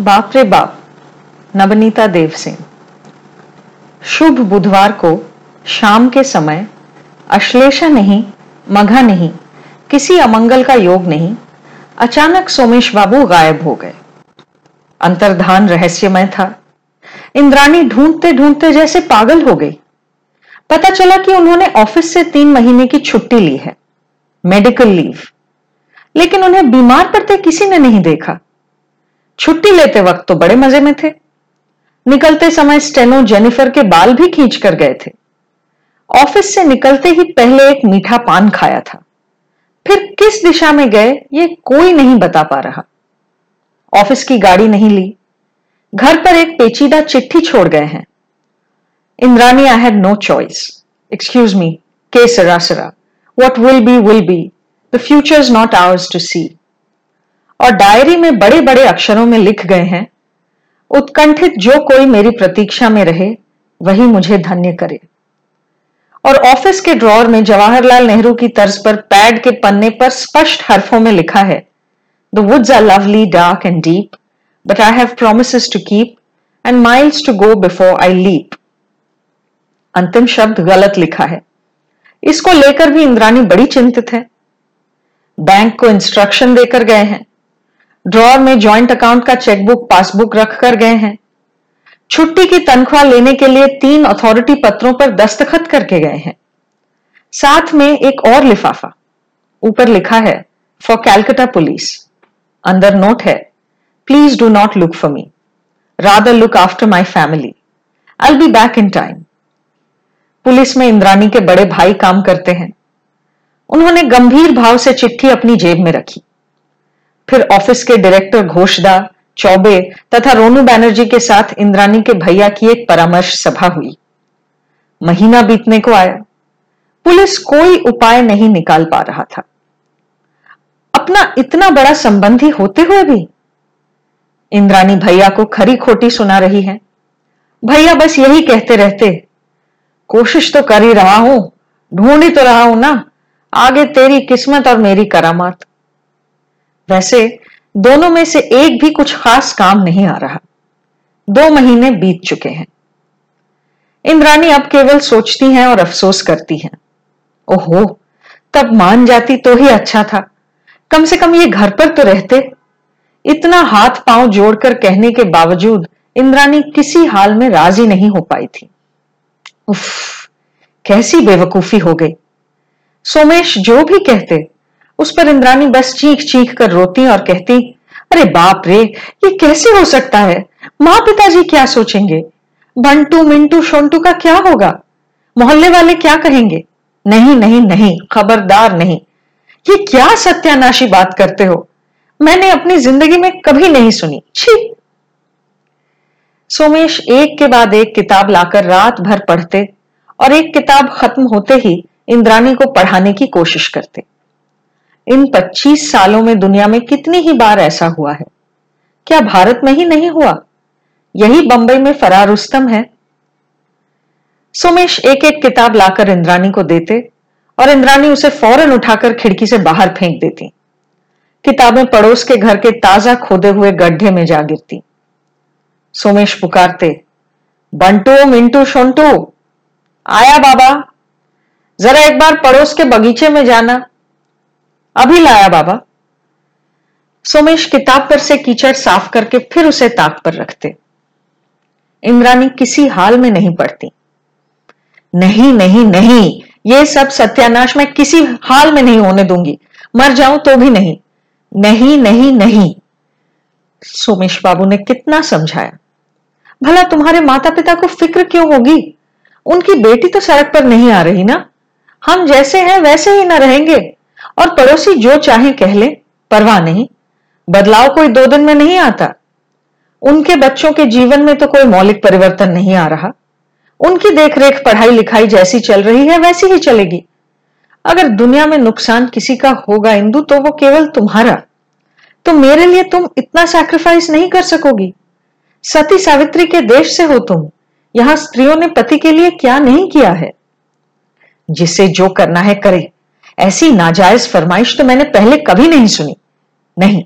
बाप रे बाप, नवनीता देव सिंह। शुभ बुधवार को शाम के समय अश्लेषा नहीं, मघा नहीं, किसी अमंगल का योग नहीं, अचानक सोमेश बाबू गायब हो गए। अंतर्धान रहस्यमय था। इंद्राणी ढूंढते ढूंढते जैसे पागल हो गई। पता चला कि उन्होंने ऑफ़िस से तीन महीने की छुट्टी ली है, मेडिकल लीव। लेकिन उन्हें बीमार पड़ते किसी ने नहीं देखा। छुट्टी लेते वक्त तो बड़े मज़े में थे। निकलते समय स्टेनो जेनिफर के बाल भी खींच कर गए थे। ऑफ़िस से निकलते ही पहले एक मीठा पान खाया था। फिर किस दिशा में गए, ये कोई नहीं बता पा रहा। ऑफ़िस की गाड़ी नहीं ली। घर पर एक पेचीदा चिट्ठी छोड़ गए हैं। Indrani I had no choice excuse me que sera. Sera what will be will be the future is not ours to see और डायरी में बड़े बड़े अक्षरों में लिख गए हैं। उत्कंठित जो कोई मेरी प्रतीक्षा में रहे, वही मुझे धन्य करे। और ऑफ़िस के ड्रॉर में जवाहरलाल नेहरू की तर्ज पर पैड के पन्ने पर स्पष्ट हरफों में लिखा है the woods are lovely dark and deep but I have promise to keep and miles to go before I leap अंतिम शब्द गलत लिखा है। इसको लेकर भी इंद्रानी बड़ी चिंतित है। बैंक को इंस्ट्रक्शन देकर गए हैं। ड्रॉर में जॉइंट अकाउंट का चेकबुक पासबुक रख कर गए हैं। छुट्टी की तनख्वाह लेने के लिए तीन अथॉरिटी पत्रों पर दस्तखत करके गए हैं। साथ में एक और लिफाफा। ऊपर लिखा है फॉर कैलकटा पुलिस अंदर नोट है please do not look for me rather look after my family I be back in time police में इंद्रानी के बड़े भाई काम करते हैं। उन्होंने गंभीर भाव से चिट्ठी अपनी जेब में रखी। फिर ऑफ़िस के डायरेक्टर घोषदा, चौबे तथा रोनू बैनर्जी के साथ इंद्रानी के भैया की एक परामर्श सभा हुई। महीना बीतने को आया। पुलिस कोई उपाय नहीं निकाल पा रहा था। अपना इतना बड़ा संबंधी होते हुए भी इंद्रानी भैया को खरी खोटी सुना रही है। भैया बस यही कहते रहते, कोशिश तो कर ही रहा हूँ, ढूंढ ही तो रहा हूँ ना, आगे तेरी किस्मत और मेरी करामात। वैसे दोनों में से एक भी कुछ खास काम नहीं आ रहा। दो महीने बीत चुके हैं। इंद्रानी अब केवल सोचती हैं और अफसोस करती हैं। ओहो, तब मान जाती तो ही अच्छा था। कम से कम ये घर पर तो रहते। इतना हाथ पाँव जोड़कर कहने के बावजूद इंद्रानी किसी हाल में राज़ी नहीं हो पाई थी। उफ, कैसी बेवकूफ़ी हो गई। सोमेश जो भी कहते उस पर इंद्रानी बस चीख चीख कर रोती और कहती, अरे बाप रे, ये कैसे हो सकता है? माँ पिताजी क्या सोचेंगे? बंटू, मिंटू, शोंटू का क्या होगा? मोहल्ले वाले क्या कहेंगे? नहीं नहीं नहीं, खबरदार नहीं। ये क्या सत्यानाशी बात करते हो? मैंने अपनी ज़िंदगी में कभी नहीं सुनी। छी! सोमेश एक के बाद एक किताब लाकर रात भर पढ़ते और एक किताब खत्म होते ही इंद्रानी को पढ़ाने की कोशिश करते। इन 25 सालों में दुनिया में कितनी ही बार ऐसा हुआ है? क्या भारत में ही नहीं हुआ? यही बंबई में फरार रुस्तम है। सुमेश एक एक किताब लाकर इंद्रानी को देते और इंद्रानी उसे फ़ौरन उठाकर खिड़की से बाहर फेंक देती। किताबें पड़ोस के घर के ताज़ा खोदे हुए गड्ढे में जा गिरती। सोमेश पुकारते, बंटू, मिंटू, शोंटू, आया बाबा, जरा एक बार पड़ोस के बगीचे में जाना। अभी लाया बाबा। सोमेश किताब पर से कीचड़ साफ़ करके फिर उसे ताक पर रखते। इंद्रानी किसी हाल में नहीं पड़ती। नहीं नहीं नहीं, ये सब सत्यानाश मैं किसी हाल में नहीं होने दूँगी। मर जाऊँ तो भी नहीं। नहीं नहीं नहीं। सोमेश बाबू ने कितना समझाया। भला तुम्हारे माता पिता को फ़िक्र क्यों होगी? उनकी बेटी तो सड़क पर नहीं आ रही ना? हम जैसे हैं, वैसे ही ना रहेंगे। और पड़ोसी जो चाहे कह ले, परवाह नहीं। बदलाव कोई दो दिन में नहीं आता। उनके बच्चों के जीवन में तो कोई मौलिक परिवर्तन नहीं आ रहा। उनकी देखरेख, पढ़ाई, लिखाई जैसी चल रही है, वैसी ही चलेगी। अगर दुनिया में नुकसान किसी का होगा इंदु तो वो केवल तुम्हारा। तो मेरे लिए तुम इतना सैक्रिफाइस नहीं कर सकोगी। सती सावित्री के देश से हो तुम। यहाँ स्त्रियों ने पति के लिए क्या नहीं किया है? जिसे जो करना है करे। ऐसी नाजायज फरमाइश तो मैंने पहले कभी नहीं सुनी। नहीं,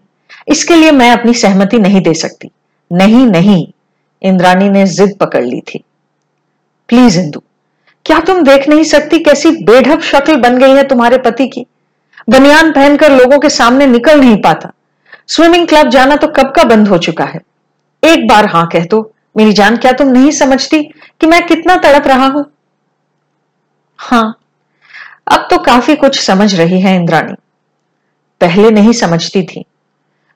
इसके लिए मैं अपनी सहमति नहीं दे सकती। नहीं नहीं इंद्राणी ने जिद पकड़ ली थी। प्लीज़ इंदु, क्या तुम देख नहीं सकती कैसी बेढप शक्ल बन गई है तुम्हारे पति की? बनियान पहनकर लोगों के सामने निकल नहीं पाता। स्विमिंग क्लब जाना तो कब का बंद हो चुका है? एक बार हाँ कह दो। मेरी जान, क्या तुम नहीं समझती कि मैं कितना तड़प रहा हूँ? हाँ अब तो काफ़ी कुछ समझ रही है इंद्राणी। पहले नहीं समझती थी।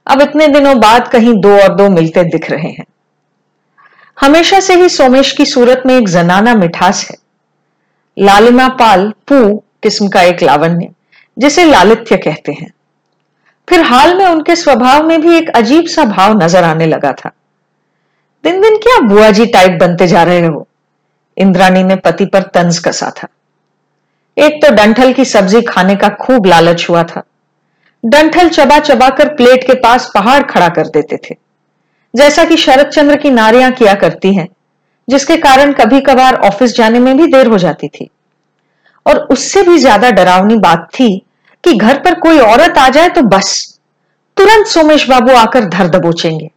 अब इतने दिनों बाद कहीं दो और दो मिलते दिख रहे हैं। हमेशा से ही सोमेश की सूरत में एक जनाना मिठास है। लालिमा पाल पू किस्म का एक लावण्य, जिसे लालित्य कहते हैं। फिर हाल में उनके स्वभाव में भी एक अजीब सा भाव नज़र आने लगा था। दिन दिन क्या बुआ जी टाइप बनते जा रहे हो? इंद्राणी ने पति पर तंज कसा था। एक तो डंठल की सब्ज़ी खाने का खूब लालच हुआ था। डंठल चबा चबा कर प्लेट के पास पहाड़ खड़ा कर देते थे। जैसा कि शरद चंद्र की नारियाँ किया करती हैं, जिसके कारण कभी कभार ऑफ़िस जाने में भी देर हो जाती थी। और उससे भी ज़्यादा डरावनी बात थी कि घर पर कोई औरत आ जाए तो बस, तुरंत सोमेश बाबू आकर धर दबोचेंगे।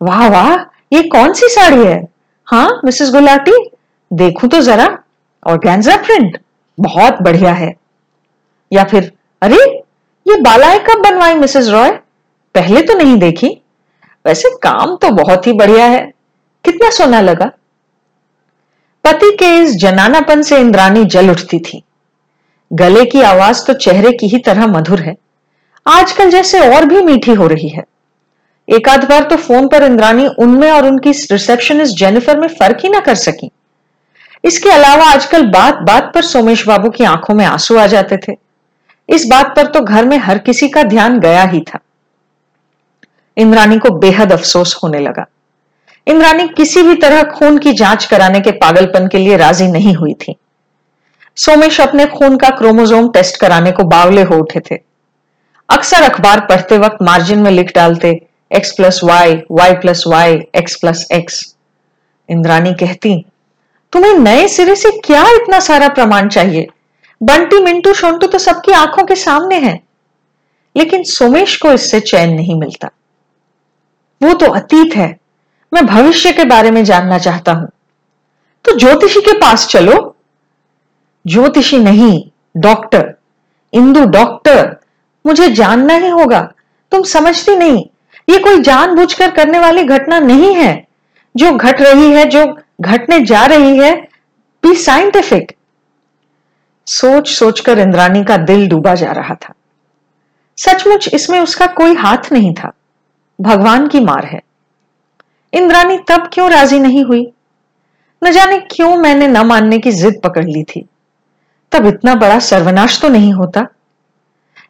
वाह वाह, ये कौन सी साड़ी है? हाँ मिसेस गुलाटी, देखू तो जरा, और प्रिंट। बहुत बढ़िया है। या फिर, अरे, ये बालाएँ कब बनवाई मिसेस रॉय? पहले तो नहीं देखी। वैसे काम तो बहुत ही बढ़िया है। कितना सोना लगा? पति के इस जनानापन से इंद्रानी जल उठती थी। गले की आवाज़ तो चेहरे की ही तरह मधुर है। आजकल जैसे और भी मीठी हो रही है। एक आध बार तो फ़ोन पर इंद्रानी उनमें और उनकी रिसेप्शनिस्ट जेनिफर में फ़र्क ही ना कर सकी। इसके अलावा आजकल बात बात पर सोमेश बाबू की आँखों में आँसू आ जाते थे। इस बात पर तो घर में हर किसी का ध्यान गया ही था। इंद्रानी को बेहद अफसोस होने लगा। इंद्रानी किसी भी तरह खून की जाँच कराने के पागलपन के लिए राज़ी नहीं हुई थी। सोमेश अपने खून का क्रोमोजोम टेस्ट कराने को बावले हो उठे थे। अक्सर अखबार पढ़ते वक्त मार्जिन में लिख डालते X plus Y Y plus Y X plus X Indrani कहती तुम्हें नए सिरे से क्या इतना सारा प्रमाण चाहिए? बंटी मिंटू शोंटू तो सबकी आँखों के सामने है। लेकिन सोमेश को इससे चैन नहीं मिलता। वो तो अतीत है। मैं भविष्य के बारे में जानना चाहता हूँ। तो ज्योतिषी के पास चलो। ज्योतिषी नहीं, डॉक्टर। इंदु डॉक्टर। मुझे जानना ही होगा। तुम समझती नहीं। ये कोई जानबूझकर करने वाली घटना नहीं है। जो घट रही है, जो घटने जा रही है बी साइंटिफिक सोच सोचकर इंद्रानी का दिल डूबा जा रहा था। सचमुच इसमें उसका कोई हाथ नहीं था। भगवान की मार है। इंद्रानी तब क्यों राज़ी नहीं हुई? न जाने क्यों मैंने न मानने की जिद पकड़ ली थी। तब इतना बड़ा सर्वनाश तो नहीं होता।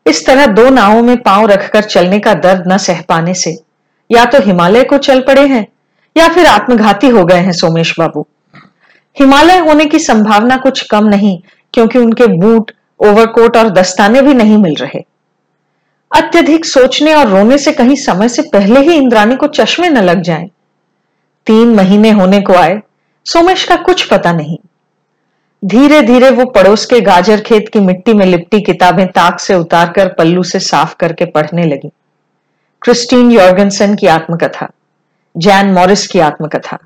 इस तरह दो नावों में पाँव रखकर चलने का दर्द न सह पाने से, या तो हिमालय को चल पड़े हैं या फिर आत्मघाती हो गए हैं सोमेश बाबू? हिमालय होने की संभावना कुछ कम नहीं, क्योंकि उनके बूट, ओवरकोट और दस्ताने भी नहीं मिल रहे। अत्यधिक सोचने और रोने से कहीं समय से पहले ही इंद्रानी को चश्मे न लग जाएँ। तीन महीने होने को आए, सोमेश का कुछ पता नहीं। धीरे धीरे वो पड़ोस के गाजर खेत की मिट्टी में लिपटी किताबें ताक से उतारकर पल्लू से साफ़ करके पढ़ने लगी। क्रिस्टीन यॉर्गनसन की आत्मकथा। जैन मॉरिस की आत्मकथा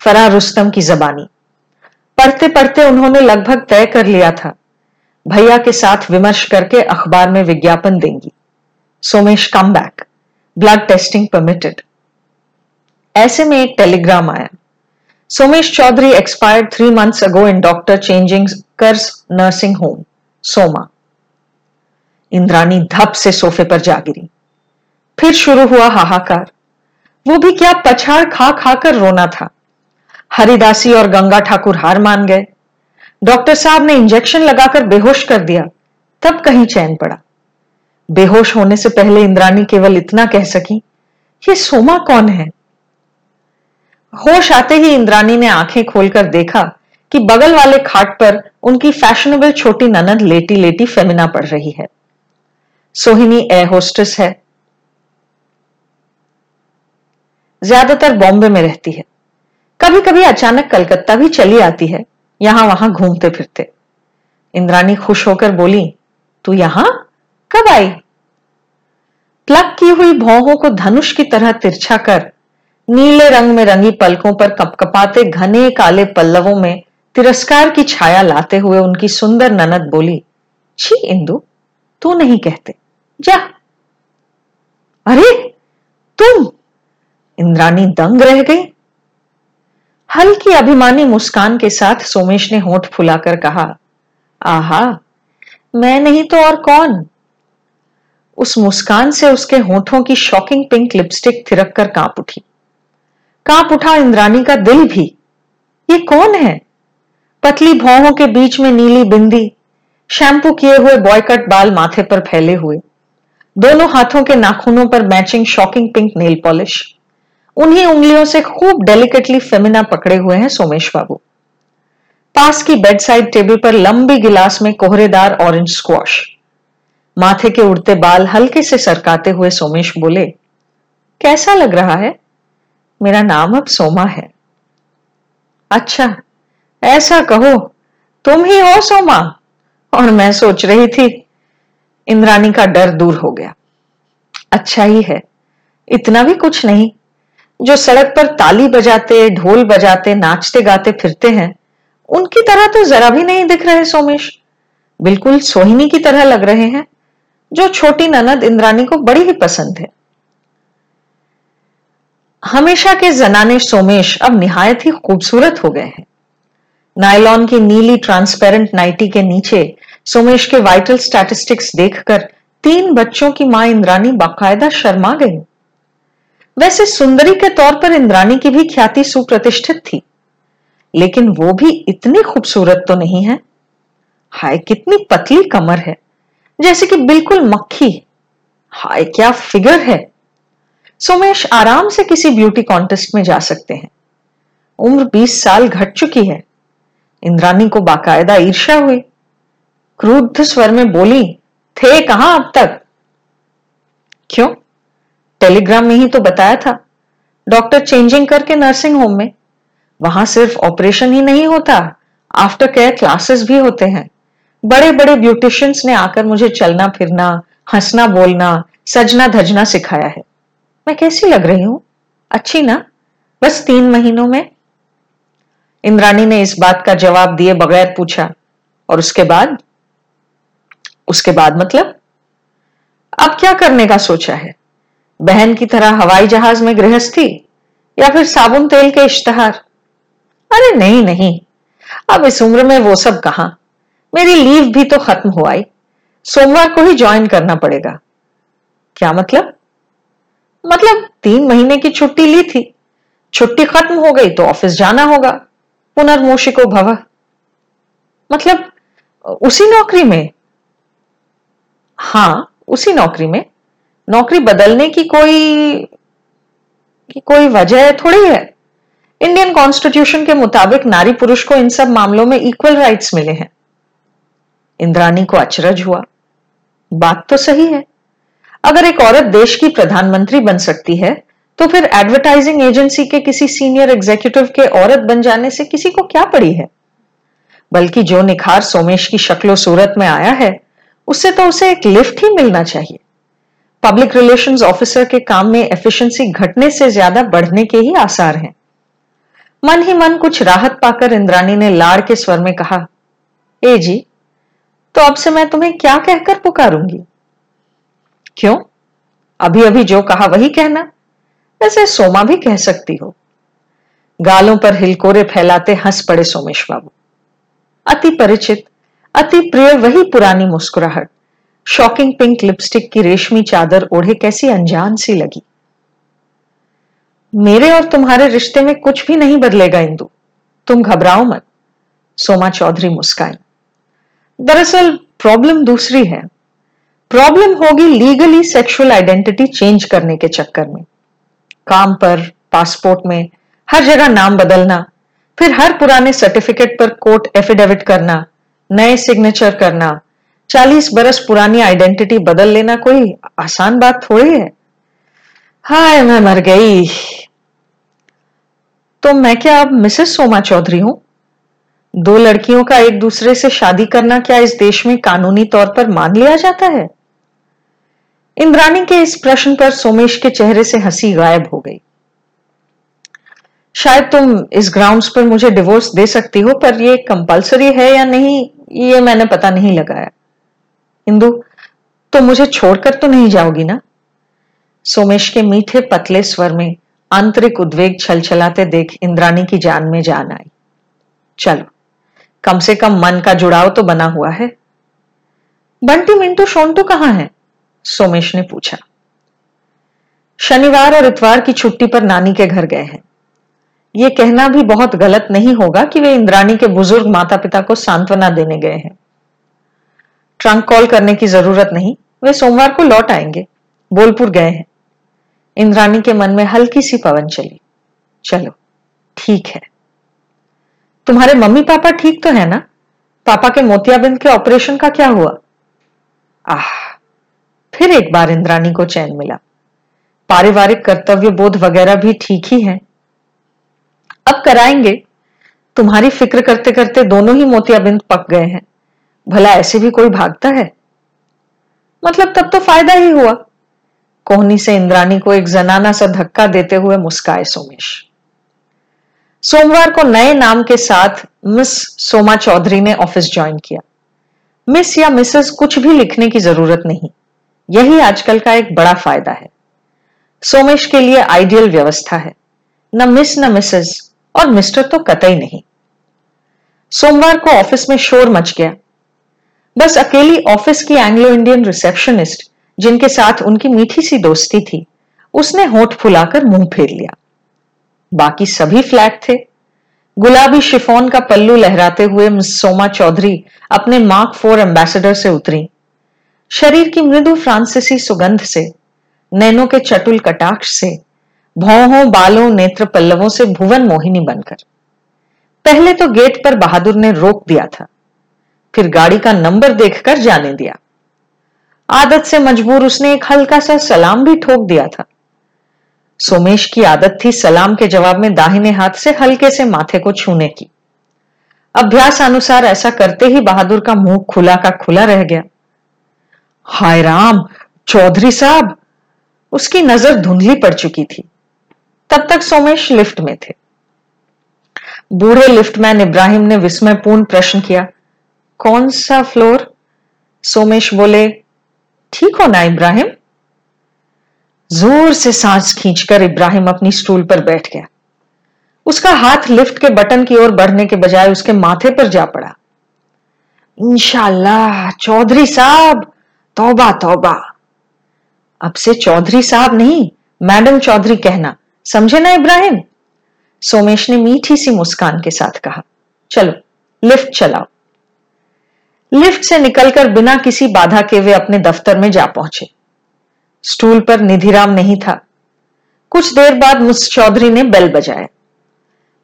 फरा रुस्तम की जबानी। पढ़ते पढ़ते उन्होंने लगभग तय कर लिया था, भैया के साथ विमर्श करके अखबार में विज्ञापन देंगी। Somesh come back blood testing permitted ऐसे में एक टेलीग्राम आया। Somesh Chowdhury expired three months ago in doctor changing curse nursing home Soma. Indrani धप से सोफे पर जा गिरी। फिर शुरू हुआ हाहाकार। वो भी क्या पछाड़ खा खा कर रोना था। हरिदासी और गंगा ठाकुर हार मान गए। डॉक्टर साहब ने इंजेक्शन लगाकर बेहोश कर दिया। तब कहीं चैन पड़ा। बेहोश होने से पहले इंद्रानी केवल इतना कह सकी, ये सोमा कौन है? होश आते ही इंद्रानी ने आँखें खोलकर देखा कि बगल वाले खाट पर उनकी फैशनेबल छोटी ननद लेटी लेटी फेमिना पड़ रही है। सोहिनी एयर होस्टेस है। ज़्यादातर बॉम्बे में रहती है। कभी कभी अचानक कलकत्ता भी चली आती है, यहाँ वहाँ घूमते फिरते। इंद्रानी खुश होकर बोली, तू यहाँ? कब आई? प्लग की हुई भौहों को धनुष की तरह तिरछा कर, नीले रंग में रंगी पलकों पर कपकपाते घने काले पल्लवों में तिरस्कार की छाया लाते हुए उनकी सुंदर ननद बोली, छी इंदु, तू नहीं कहते। जा। अरे, तुम इंद्रानी दंग रह गई। हल्की अभिमानी मुस्कान के साथ सोमेश ने होठ फुलाकर कहा, आहा, मैं नहीं तो और कौन? उस मुस्कान से उसके होठों की शॉकिंग पिंक लिपस्टिक थिरक कर काँप उठी। काँप उठा इंद्रानी का दिल भी। ये कौन है? पतली भौहों के बीच में नीली बिंदी, शैम्पू किए हुए बॉयकट बाल माथे पर फैले हुए। दोनों हाथों के नाखूनों पर matching shocking pink nail polish उन्हीं उंगलियों से खूब डेलिकेटली फेमिना पकड़े हुए हैं सोमेश बाबू। पास की बेड साइड टेबल पर लंबी गिलास में कोहरेदार ऑरेंज स्क्वाश माथे के उड़ते बाल हल्के से सरकाते हुए सोमेश बोले, कैसा लग रहा है? मेरा नाम अब सोमा है। अच्छा ऐसा कहो, तुम ही हो सोमा? और मैं सोच रही थी इंद्रानी का डर दूर हो गया। अच्छा ही है, इतना भी कुछ नहीं। जो सड़क पर ताली बजाते, ढोल बजाते, नाचते गाते, फिरते हैं, उनकी तरह तो जरा भी नहीं दिख रहे सोमेश। बिल्कुल सोहिनी की तरह लग रहे हैं, जो छोटी ननद इंद्रानी को बड़ी ही पसंद है। हमेशा के जनाने सोमेश अब निहायत ही खूबसूरत हो गए हैं। नायलॉन की नीली ट्रांसपेरेंट नाइटी के नीचे सोमेश के वाइटल स्टैटिस्टिक्स देखकर तीन बच्चों की माँ इंद्रानी बाकायदा शर्मा गई। वैसे सुंदरी के तौर पर इंद्रानी की भी ख्याति सुप्रतिष्ठित थी, लेकिन वो भी इतनी खूबसूरत तो नहीं है। हाय, कितनी पतली कमर है, जैसे कि बिल्कुल मक्खी हाय, क्या फिगर है। सोमेश आराम से किसी ब्यूटी कॉन्टेस्ट में जा सकते हैं। उम्र 20 साल घट चुकी है। इंद्रानी को बाकायदा ईर्ष्या हुई। क्रुद्ध स्वर में बोली, थे कहाँ अब तक? क्यों? टेलीग्राम में ही तो बताया था। डॉक्टर चेंजिंग करके नर्सिंग होम में। वहाँ सिर्फ़ ऑपरेशन ही नहीं होता, आफ्टर केयर क्लासेस भी होते हैं। बड़े बड़े ब्यूटिशियंस ने आकर मुझे चलना, फिरना, हंसना, बोलना, सजना, धजना सिखाया है। मैं कैसी लग रही हूँ? अच्छी ना? बस तीन महीनों में। इंद्राणी ने इस बात का जवाब दिए बगैर पूछा। और उसके बाद? उसके बाद मतलब? अब क्या करने का सोचा है? बहन की तरह हवाई जहाज़ में गृहस्थी या फिर साबुन तेल के इश्तहार? अरे नहीं नहीं। अब इस उम्र में वो सब कहा? मेरी लीव भी तो खत्म हो आई। सोमवार को ही ज्वाइन करना पड़ेगा। क्या मतलब? मतलब तीन महीने की छुट्टी ली थी। छुट्टी खत्म हो गई तो ऑफ़िस जाना होगा। पुनर्मोशिको भव। मतलब उसी नौकरी में? हाँ उसी नौकरी में। नौकरी बदलने की कोई की कोई वजह थोड़ी है? इंडियन कॉन्स्टिट्यूशन के मुताबिक नारी पुरुष को इन सब मामलों में इक्वल राइट्स मिले हैं। इंद्रानी को अचरज हुआ। बात तो सही है। अगर एक औरत देश की प्रधानमंत्री बन सकती है तो फिर एडवर्टाइजिंग एजेंसी के किसी सीनियर एग्जीक्यूटिव के औरत बन जाने से किसी को क्या पड़ी है? बल्कि जो निखार सोमेश की शक्लो सूरत में आया है, उससे तो उसे एक लिफ्ट ही मिलना चाहिए। पब्लिक रिलेशंस ऑफिसर के काम में एफिशिएंसी घटने से ज़्यादा बढ़ने के ही आसार हैं। मन ही मन कुछ राहत पाकर इंद्रानी ने लाड़ के स्वर में कहा, ए जी तो अब से मैं तुम्हें क्या कहकर पुकारूँगी? क्यों? अभी अभी जो कहा वही कहना। वैसे सोमा भी कह सकती हो। गालों पर हिलकोरे फैलाते हंस पड़े सोमेश बाबू। अति परिचित, अति प्रिय वही पुरानी मुस्कुराहट। शॉकिंग पिंक लिपस्टिक की रेशमी चादर ओढ़े कैसी अनजान सी लगी। मेरे और तुम्हारे रिश्ते में कुछ भी नहीं बदलेगा, इंदु। तुम घबराओ मत। सोमा चौधरी मुस्काई। दरअसल प्रॉब्लम दूसरी है। प्रॉब्लम होगी लीगली सेक्सुअल आइडेंटिटी चेंज करने के चक्कर में। काम पर पासपोर्ट में, हर जगह नाम बदलना, फिर हर पुराने सर्टिफिकेट पर कोर्ट एफिडेविट करना, नए सिग्नेचर करना चालीस बरस पुरानी आइडेंटिटी बदल लेना कोई आसान बात थोड़ी है? हाय, मैं मर गई। तो मैं क्या अब मिसेस सोमा चौधरी हूँ? दो लड़कियों का एक दूसरे से शादी करना क्या इस देश में कानूनी तौर पर मान लिया जाता है? इंद्रानी के इस प्रश्न पर सोमेश के चेहरे से हँसी गायब हो गई। शायद तुम इस ग्राउंड्स पर मुझे डिवोर्स दे सकती हो, पर ये कंपलसरी है या नहीं, ये मैंने पता नहीं लगाया। इंदु तो मुझे छोड़कर तो नहीं जाओगी ना? सोमेश के मीठे पतले स्वर में आंतरिक उद्वेग छल छलाते देख इंद्राणी की जान में जान आई। चलो, कम से कम मन का जुड़ाव तो बना हुआ है। बंटी मिंटू शोंटू कहाँ है? सोमेश ने पूछा। शनिवार और इतवार की छुट्टी पर नानी के घर गए हैं। यह कहना भी बहुत गलत नहीं होगा कि वे इंद्राणी के बुज़ुर्ग माता पिता को सांत्वना देने गए हैं। ट्रंक कॉल करने की ज़रूरत नहीं। वे सोमवार को लौट आएँगे। बोलपुर गए हैं। इंद्राणी के मन में हल्की सी पवन चली। चलो, ठीक है। तुम्हारे मम्मी पापा ठीक तो है ना? पापा के मोतियाबिंद के ऑपरेशन का क्या हुआ? आह, फिर एक बार इंद्राणी को चैन मिला। पारिवारिक कर्तव्य बोध वगैरह भी ठीक ही है। अब कराएँगे। तुम्हारी फ़िक्र करते करते दोनों ही मोतियाबिंद पक गए हैं। भला ऐसे भी कोई भागता है? मतलब तब तो फ़ायदा ही हुआ। कोहनी से इंद्राणी को एक जनाना सा धक्का देते हुए मुस्काए सोमेश। सोमवार को नए नाम के साथ मिस सोमा चौधरी ने ऑफ़िस ज्वाइन किया। मिस या मिसेस कुछ भी लिखने की ज़रूरत नहीं। यही आजकल का एक बड़ा फ़ायदा है। सोमेश के लिए आइडियल व्यवस्था है। न मिस, न मिसेस और मिस्टर तो कतई नहीं। सोमवार को ऑफ़िस में शोर मच गया। बस अकेली ऑफ़िस की एंग्लो इंडियन रिसेप्शनिस्ट जिनके साथ उनकी मीठी सी दोस्ती थी, उसने होठ फुलाकर मुँह फेर लिया। बाकी सभी फ्लैट थे। गुलाबी शिफोन का पल्लू लहराते हुए सोमा चौधरी अपने मार्क फोर एम्बेसडर से उतरी। शरीर की मृदु फ्रांसीसी सुगंध से, नैनों के चटुल कटाक्ष से, भौहों बालों नेत्र पल्लवों से भुवन मोहिनी बनकर। पहले तो गेट पर बहादुर ने रोक दिया था। फिर गाड़ी का नंबर देखकर जाने दिया। आदत से मजबूर उसने एक हल्का सा सलाम भी ठोक दिया था। सोमेश की आदत थी सलाम के जवाब में दाहिने हाथ से हल्के से माथे को छूने की। अभ्यास अनुसार ऐसा करते ही बहादुर का मुँह खुला का खुला रह गया। हाय राम, चौधरी साहब! उसकी नज़र धुंधली पड़ चुकी थी। तब तक सोमेश लिफ्ट में थे। बूढ़े लिफ्टमैन इब्राहिम ने विस्मयपूर्ण प्रश्न किया कौन सा फ्लोर सोमेश बोले, ठीक हो ना, इब्राहिम? ज़ोर से सांस खींचकर इब्राहिम अपनी स्टूल पर बैठ गया। उसका हाथ लिफ्ट के बटन की ओर बढ़ने के बजाय उसके माथे पर जा पड़ा। इंशाल्लाह, चौधरी साहब, तौबा तौबा। अब से चौधरी साहब नहीं, मैडम चौधरी कहना, समझे ना इब्राहिम? सोमेश ने मीठी सी मुस्कान के साथ कहा, चलो, लिफ्ट चलाओ। लिफ्ट से निकलकर बिना किसी बाधा के वे अपने दफ्तर में जा पहुँचे। स्टूल पर निधिराम नहीं था। कुछ देर बाद मुस चौधरी ने बेल बजाया।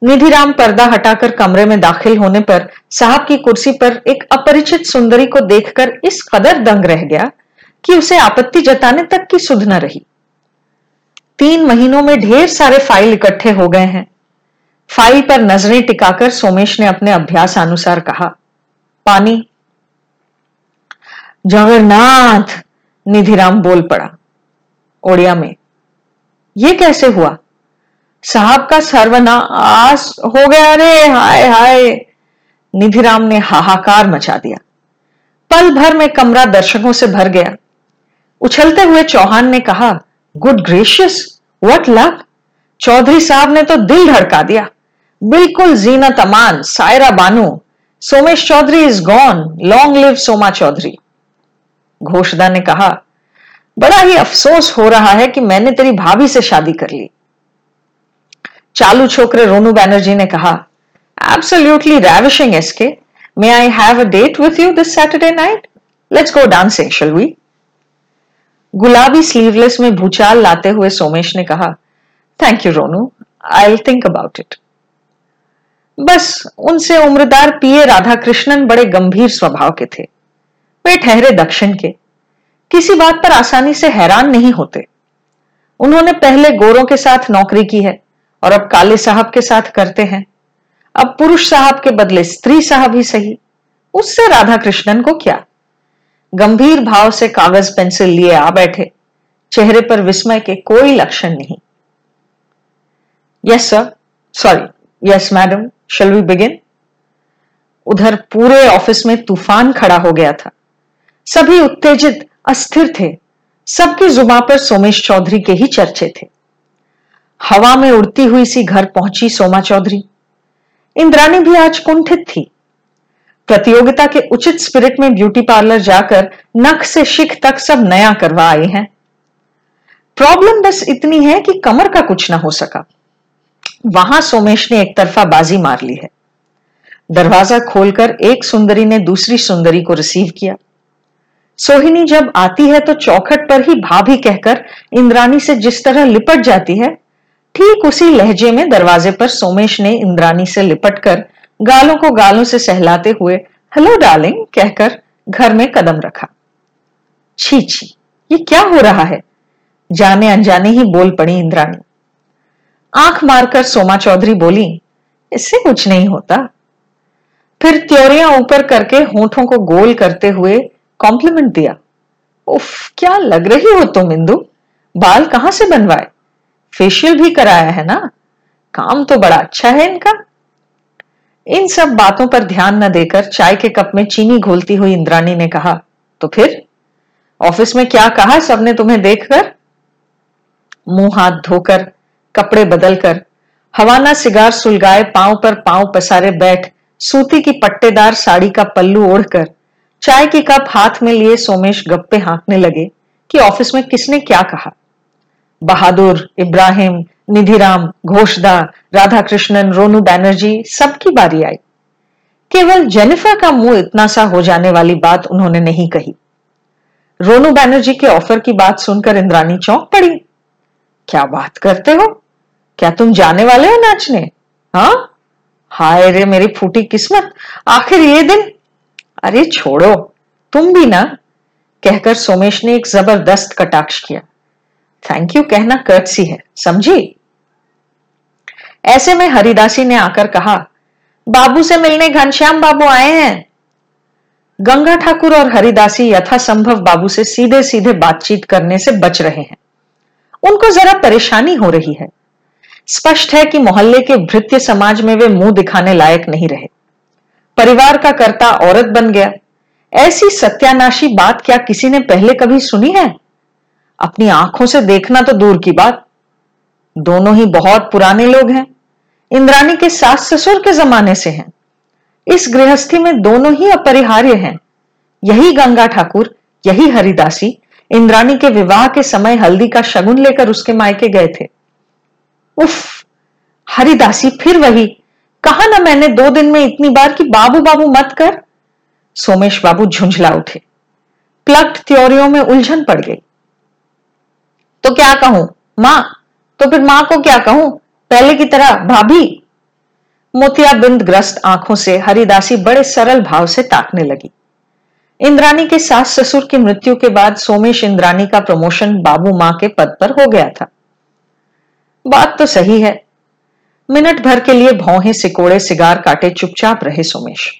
निधिराम पर्दा हटाकर कमरे में दाखिल होने पर साहब की कुर्सी पर एक अपरिचित सुंदरी को देखकर इस कदर दंग रह गया कि उसे आपत्ति जताने तक की सुध न रही। तीन महीनों में ढेर सारे फ़ाइल इकट्ठे हो गए हैं। फ़ाइल पर नज़रें टिकाकर सोमेश ने अपने अभ्यास अनुसार कहा, पानी जगन्नाथ, निधिराम बोल पड़ा। ओडिया में। ये कैसे हुआ? साहब का सर्वनाश हो गया रे, हाय हाय। निधिराम ने हाहाकार मचा दिया। पल भर में कमरा दर्शकों से भर गया। उछलते हुए चौहान ने कहा, good gracious, what luck? Chowdhury साहब ने तो दिल धड़का दिया। बिल्कुल जीना तमान Saira Banu. Somesh Chowdhury is gone, long live Soma Chowdhury. घोषदा ने कहा, बड़ा ही अफसोस हो रहा है कि मैंने तेरी भाभी से शादी कर ली. चालू छोकरे रोनू बैनर्जी ने कहा absolutely ravishing S K may I have a date with you this Saturday night let's go dancing shall we गुलाबी स्लीवलेस में भूचाल लाते हुए सोमेश ने कहा thank you Ronu. I think about it बस, उनसे उम्रदार पीए राधा कृष्णन बड़े गंभीर स्वभाव के थे। वे ठहरे दक्षिण के। किसी बात पर आसानी से हैरान नहीं होते। उन्होंने पहले गोरों के साथ नौकरी की है और अब काले साहब के साथ करते हैं। अब पुरुष साहब के बदले स्त्री साहब ही सही। उससे राधा कृष्णन को क्या? गंभीर भाव से कागज़ पेंसिल लिए आ बैठे। चेहरे पर विस्मय के कोई लक्षण नहीं। Yes sir sorry yes madam shall we begin उधर पूरे ऑफ़िस में तूफ़ान खड़ा हो गया था। सभी उत्तेजित, अस्थिर थे। सबकी जुबा पर सोमेश चौधरी के ही चर्चे थे। हवा में उड़ती हुई सी घर पहुँची सोमा चौधरी। इंद्राणी भी आज कुंठित थी। प्रतियोगिता के उचित स्पिरिट में ब्यूटी पार्लर जाकर नख से शिख तक सब नया करवा आए हैं। प्रॉब्लम बस इतनी है कि कमर का कुछ ना हो सका। वहाँ सोमेश ने एक तरफा बाजी मार ली है। दरवाज़ा खोलकर एक सुंदरी ने दूसरी सुंदरी को रिसीव किया। सोहिनी जब आती है तो चौखट पर ही भाभी कहकर, इंद्रानी से जिस तरह लिपट जाती है, ठीक उसी लहजे में दरवाजे पर सोमेश ने इंद्रानी से लिपटकर गालों को गालों से सहलाते हुए, हेलो डार्लिंग, कहकर घर में कदम रखा। छी छी, ये क्या हो रहा है? जाने अनजाने ही बोल पड़ी इंद्राणी आँख मारकर सोमा चौधरी बोली, इससे कुछ नहीं होता। फिर त्योरियाँ ऊपर करके होठों को गोल करते हुए कॉम्प्लीमेंट दिया। उफ, क्या लग रही हो तुम इंदु? बाल कहाँ से बनवाए? फेशियल भी कराया है ना? काम तो बड़ा अच्छा है इनका। इन सब बातों पर ध्यान न देकर चाय के कप में चीनी घोलती हुई इंद्राणी ने कहा तो फिर? ऑफ़िस में क्या कहा सबने तुम्हें देखकर? मुँह हाथ धोकर, कपड़े बदलकर हवाना सिगार सुलगाए पाँव पर पाँव पसारे बैठ, सूती की पट्टेदार साड़ी का पल्लू ओढ़कर चाय की कप हाथ में लिए सोमेश गप्पे हाँकने लगे कि ऑफ़िस में किसने क्या कहा। बहादुर, इब्राहिम, निधिराम, घोषदा राधा कृष्णन रोनू बैनर्जी सबकी बारी आई। केवल जेनिफर का मुँह इतना सा हो जाने वाली बात उन्होंने नहीं कही। रोनू बैनर्जी के ऑफ़र की बात सुनकर इंद्रानी चौंक पड़ी। क्या बात करते हो? क्या तुम जाने वाले हो नाचने? हाँ? हाय रे मेरी फूटी किस्मत, आखिर ये दिन अरे छोड़ो, तुम भी ना, कहकर सोमेश ने एक ज़बरदस्त कटाक्ष किया। थैंक यू कहना कर्टसी है, समझी? ऐसे में हरिदासी ने आकर कहा, बाबू से मिलने घनश्याम बाबू आए हैं। गंगा ठाकुर और हरिदासी यथासंभव बाबू से सीधे सीधे बातचीत करने से बच रहे हैं। उनको जरा परेशानी हो रही है। स्पष्ट है कि मोहल्ले के भृत्य समाज में वे मुँह दिखाने लायक नहीं रहे। परिवार का कर्ता औरत बन गया। ऐसी सत्यानाशी बात क्या किसी ने पहले कभी सुनी है? अपनी आँखों से देखना तो दूर की बात। दोनों ही बहुत पुराने लोग हैं। इंद्राणी के सास ससुर के जमाने से हैं। इस गृहस्थी में दोनों ही अपरिहार्य हैं। यही गंगा ठाकुर, यही हरिदासी, इंद्राणी के विवाह के समय हल्दी का शगुन लेकर उसके मायके गए थे। उफ! हरिदासी फिर वही कहा ना मैंने दो दिन में इतनी बार कि बाबू बाबू मत कर? सोमेश बाबू झुंझला उठे। प्लग्ड त्योरियों में उलझन पड़ गई। तो क्या कहूँ? माँ तो फिर माँ को क्या कहूँ? पहले की तरह भाभी? मोतियाबिंद ग्रस्त आँखों से हरिदासी बड़े सरल भाव से ताकने लगी। इंद्राणी के सास ससुर की मृत्यु के बाद सोमेश इंद्राणी का प्रमोशन बाबू माँ के पद पर हो गया था। बात तो सही है। मिनट भर के लिए भौहे सिकोड़े सिगार काटे चुपचाप रहे सोमेश।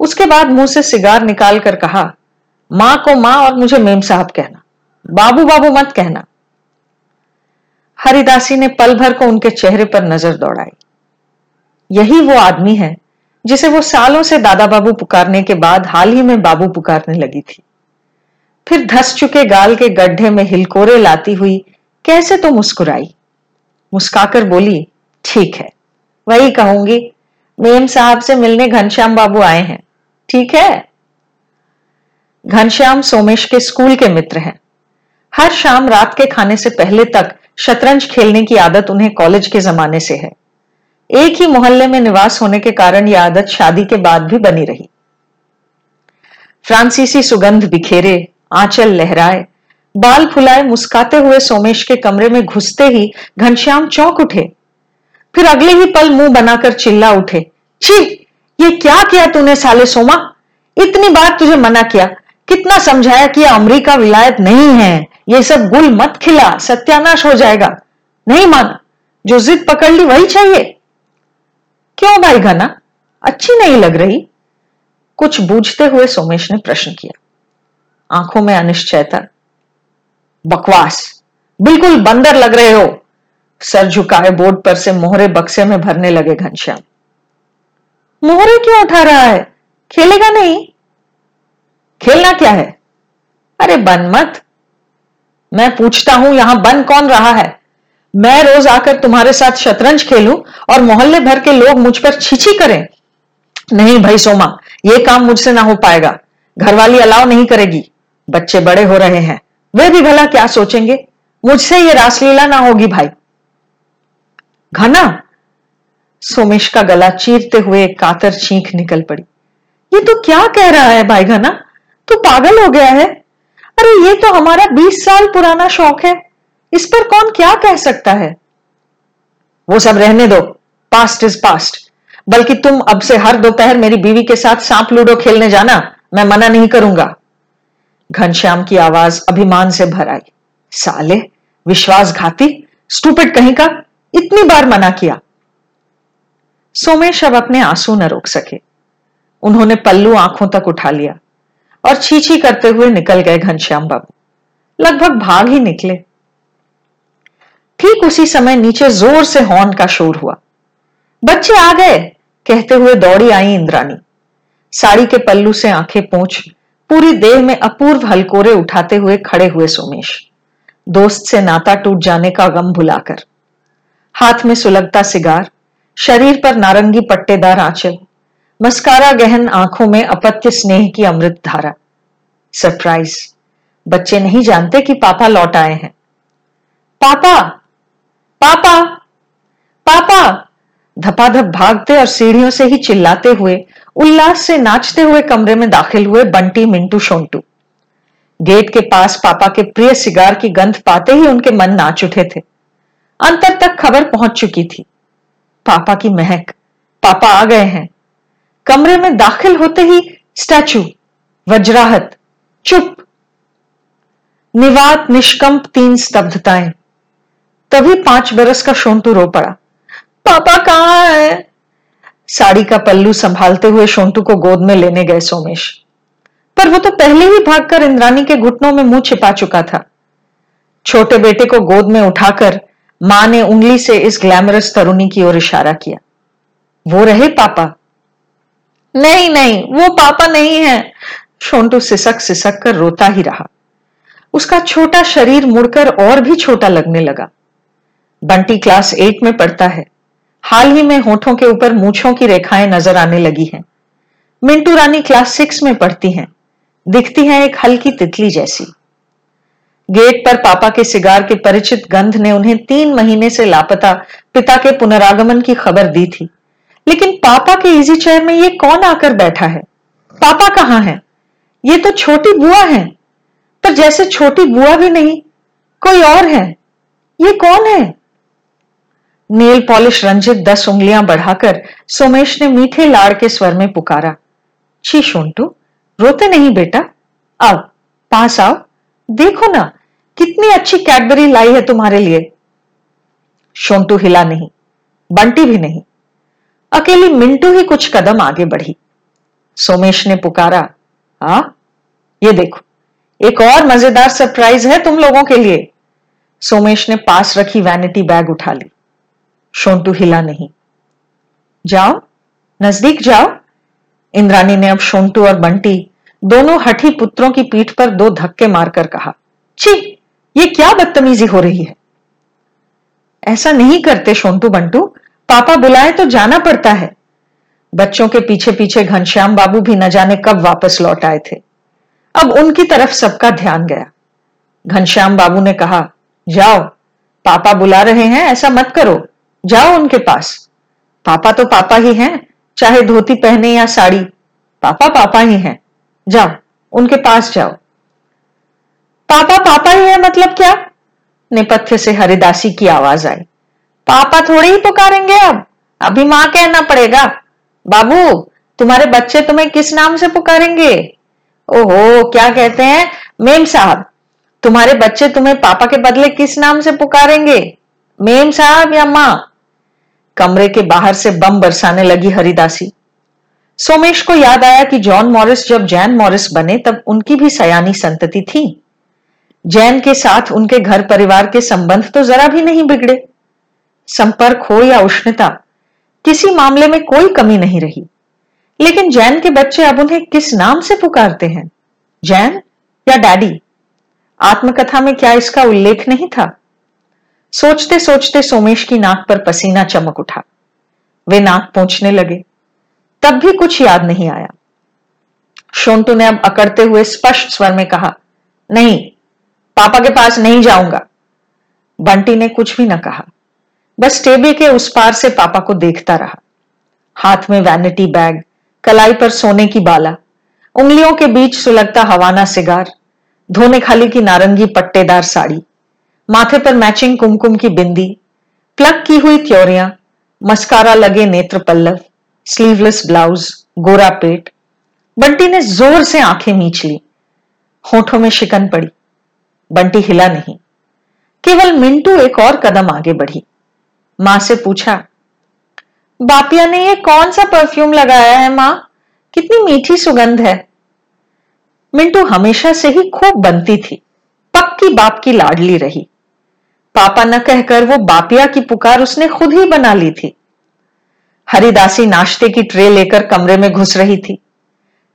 उसके बाद मुँह से सिगार निकाल कर कहा, माँ को माँ और मुझे मेम साहब कहना, बाबू बाबू मत कहना। हरिदासी ने पल भर को उनके चेहरे पर नज़र दौड़ाई। यही वो आदमी है, जिसे वो सालों से दादा बाबू पुकारने के बाद हाल ही में बाबू पुकारने लगी थी। फिर धस चुके गाल के गड्ढे में हिलकोरे लाती हुई, कैसे तो मुस्कुराई? मुस्काकर बोली ठीक है। वही कहूँगी, मेम साहब से मिलने घनश्याम बाबू आए हैं। ठीक है? घनश्याम सोमेश के स्कूल के मित्र हैं। हर शाम रात के खाने से पहले तक शतरंज खेलने की आदत उन्हें कॉलेज के जमाने से है। एक ही मोहल्ले में निवास होने के कारण यह आदत शादी के बाद भी बनी रही। फ्रांसीसी सुगंध बिखेरे, आंचल लहराए, बाल फुलाए, मुस्काते हुए सोमेश के कमरे में घुसते ही घनश्याम चौंक उठे। फिर अगले ही पल मुँह बनाकर चिल्ला उठे। छी ये क्या किया तूने साले सोमा? इतनी बार तुझे मना किया। कितना समझाया कि अमरीका विलायत नहीं है। ये सब गुल मत खिला, सत्यानाश हो जाएगा। नहीं माना, जो जिद पकड़ ली वही चाहिए। क्यों भाई घना अच्छी नहीं लग रही? कुछ बूझते हुए सोमेश ने प्रश्न किया। आँखों में अनिश्चयता। बकवास। बिल्कुल बंदर लग रहे हो। सर झुकाए बोर्ड पर से मोहरे बक्से में भरने लगे घनश्याम। मोहरे क्यों उठा रहा है? खेलेगा नहीं। खेलना क्या है? अरे बन मत। मैं पूछता हूँ, यहाँ बन कौन रहा है? मैं रोज आकर तुम्हारे साथ शतरंज खेलूं और मोहल्ले भर के लोग मुझ पर छीछी करें। नहीं भाई सोमा, ये काम मुझसे ना हो पाएगा। घरवाली अलाव नहीं करेगी। बच्चे बड़े हो रहे हैं। वे भी भला क्या सोचेंगे? मुझसे ये रासलीला ना होगी भाई। घना। सोमेश का गला चीरते हुए कातर चीख निकल पड़ी। ये तो क्या कह रहा है भाई घना? तू पागल हो गया है। अरे ये तो हमारा बीस साल पुराना शौक है। इस पर कौन क्या कह सकता है? वो सब रहने दो। पास्ट इज़ पास्ट बल्कि तुम अब से हर दोपहर मेरी बीवी के साथ सांप लूडो खेलने जाना, मैं मना नहीं करूँगा। घनश्याम की आवाज़ अभिमान से भर आई। साले, विश्वासघाती स्टूपिड कहीं का? इतनी बार मना किया। सोमेश अब अपने आँसू न रोक सके। उन्होंने पल्लू आँखों तक उठा लिया और छीछी करते हुए निकल गए घनश्याम बाबू। लगभग भाग ही निकले। ठीक उसी समय नीचे ज़ोर से हॉर्न का शोर हुआ। बच्चे आ गए, कहते हुए दौड़ी आई इंद्रानी। साड़ी के पल्लू से आँखें पोंछ पूरी देह में अपूर्व हलकोरे उठाते हुए खड़े हुए सोमेश। दोस्त से नाता टूट जाने का गम भुलाकर। हाथ में सुलगता सिगार, शरीर पर नारंगी पट्टेदार आंचल, मस्कारा गहन आँखों में अपत्य स्नेह की अमृत धारा। सरप्राइज़ बच्चे नहीं जानते कि पापा लौट आए हैं। पापा! पापा! पापा! धपाधप भागते और सीढ़ियों से ही चिल्लाते हुए, उल्लास से नाचते हुए कमरे में दाखिल हुए बंटी मिंटू शोंटू। गेट के पास पापा के प्रिय सिगार की गंध पाते ही उनके मन नाच उठे थे। अंतर तक खबर पहुँच चुकी थी। पापा की महक। पापा आ गए हैं। कमरे में दाखिल होते ही स्टैचू, वज्राहत, चुप। निवात, निष्कंप तीन स्तब्धताएँ। तभी पाँच बरस का शोंटू रो पड़ा। पापा कहाँ है? साड़ी का पल्लू संभालते हुए शोंटू को गोद में लेने गए सोमेश। पर वो तो पहले ही भागकर इंद्रानी के घुटनों में मुँह छिपा चुका था। छोटे बेटे को गोद में उठाकर माँ ने उंगली से इस ग्लैमरस तरुणी की ओर इशारा किया। वो रहे पापा? नहीं नहीं, वो पापा नहीं है। शोंटू सिसक सिसक कर रोता ही रहा। उसका छोटा शरीर मुड़कर और भी छोटा लगने लगा। बंटी क्लास एट में पढ़ता है। हाल ही में होठों के ऊपर मूछों की रेखाएँ नज़र आने लगी हैं। मिंटू रानी क्लास सिक्स में पढ़ती हैं। दिखती हैं एक हल्की तितली जैसी। गेट पर पापा के सिगार के परिचित गंध ने उन्हें तीन महीने से लापता पिता के पुनरागमन की खबर दी थी। लेकिन पापा के इजी चेयर में ये कौन आकर बैठा है? पापा कहाँ है? ये तो छोटी बुआ है। पर जैसे छोटी बुआ भी नहीं, कोई और है? ये कौन है? नेल पॉलिश रंजित दस उंगलियाँ बढ़ाकर सोमेश ने मीठे लाड़ के स्वर में पुकारा। छी, शोंटू, रोते नहीं बेटा। आओ, पास आओ। देखो ना कितनी अच्छी कैडबरी लाई है तुम्हारे लिए? शोंटू हिला नहीं, बंटी भी नहीं। अकेली मिंटू ही कुछ कदम आगे बढ़ी। सोमेश ने पुकारा, हा, ये देखो, एक और मज़ेदार सरप्राइज़ है तुम लोगों के लिए। सोमेश ने पास रखी वैनिटी बैग उठा ली। शोंटू हिला नहीं। जाओ, नज़दीक जाओ। इंद्रानी ने अब शोंटू और बंटी, दोनों हठी पुत्रों की पीठ पर दो धक्के मारकर कहा, छी ये क्या बदतमीजी हो रही है? ऐसा नहीं करते शोंटू बंटू। पापा बुलाए तो जाना पड़ता है। बच्चों के पीछे पीछे घनश्याम बाबू भी न जाने कब वापस लौट आए थे। अब उनकी तरफ़ सबका ध्यान गया। घनश्याम बाबू ने कहा, जाओ, पापा बुला रहे हैं, ऐसा मत करो। जाओ उनके पास। पापा तो पापा ही हैं, चाहे धोती पहने या साड़ी। पापा पापा ही हैं। जाओ, उनके पास जाओ। पापा पापा ही है मतलब क्या? नेपथ्य से हरिदासी की आवाज़ आई। पापा थोड़े ही पुकारेंगे अब। अभी माँ कहना पड़ेगा, बाबू, तुम्हारे बच्चे तुम्हें किस नाम से पुकारेंगे? ओहो, क्या कहते हैं? मेम साहब, तुम्हारे बच्चे तुम्हें पापा के बदले किस नाम से पुकारेंगे? मेम साहब या माँ? कमरे के बाहर से बम बरसाने लगी हरिदासी। सोमेश को याद आया कि जॉन मॉरिस जब जैन मॉरिस बने, तब उनकी भी सयानी संतति थी। जैन के साथ उनके घर परिवार के संबंध तो जरा भी नहीं बिगड़े। संपर्क हो या उष्णता, किसी मामले में कोई कमी नहीं रही। लेकिन जैन के बच्चे अब उन्हें किस नाम से पुकारते हैं? जैन या डैडी? आत्मकथा में क्या इसका उल्लेख नहीं था? सोचते सोचते सोमेश की नाक पर पसीना चमक उठा। वे नाक पहुँचने लगे। तब भी कुछ याद नहीं आया। शोंटू ने अब अकड़ते हुए स्पष्ट स्वर में कहा, नहीं पापा के पास नहीं जाऊँगा। बंटी ने कुछ भी न कहा। बस टेबल के उस पार से पापा को देखता रहा। हाथ में वैनिटी बैग कलाई पर सोने की बाला, उंगलियों के बीच सुलगता हवाना सिगार, धोने खाली की नारंगी पट्टेदार साड़ी, माथे पर मैचिंग कुमकुम की बिंदी प्लग की हुई त्योरियाँ मस्कारा लगे नेत्र पल्लव स्लीवलेस ब्लाउज गोरा पेट। बंटी ने ज़ोर से आँखें मीच ली। होठों में शिकन पड़ी। बंटी हिला नहीं। केवल मिंटू एक और कदम आगे बढ़ी। माँ से पूछा, बापिया ने ये कौन सा परफ्यूम लगाया है माँ? कितनी मीठी सुगंध है। मिंटू हमेशा से ही खूब बनती थी, पक्की बाप की लाडली रही। पापा न कहकर वो बापिया की पुकार उसने खुद ही बना ली थी। हरिदासी नाश्ते की ट्रे लेकर कमरे में घुस रही थी।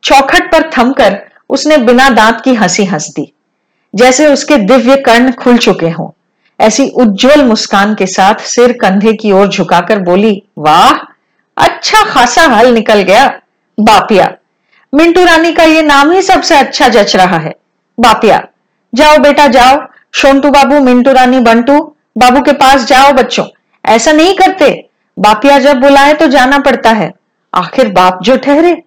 चौखट पर थमकर उसने बिना दांत की हँसी हंस दी। जैसे उसके दिव्य कर्ण खुल चुके हों। ऐसी उज्जवल मुस्कान के साथ सिर कंधे की ओर झुकाकर बोली, वाह अच्छा खासा हल निकल गया, बापिया। मिंटू रानी का ये नाम ही सबसे अच्छा जच रहा है। बापिया, जाओ बेटा, जाओ। शोंटू बाबू, मिंटू रानी, बंटू बाबू के पास जाओ बच्चों। ऐसा नहीं करते। बापिया जब बुलाए तो जाना पड़ता है। आखिर बाप जो ठहरे।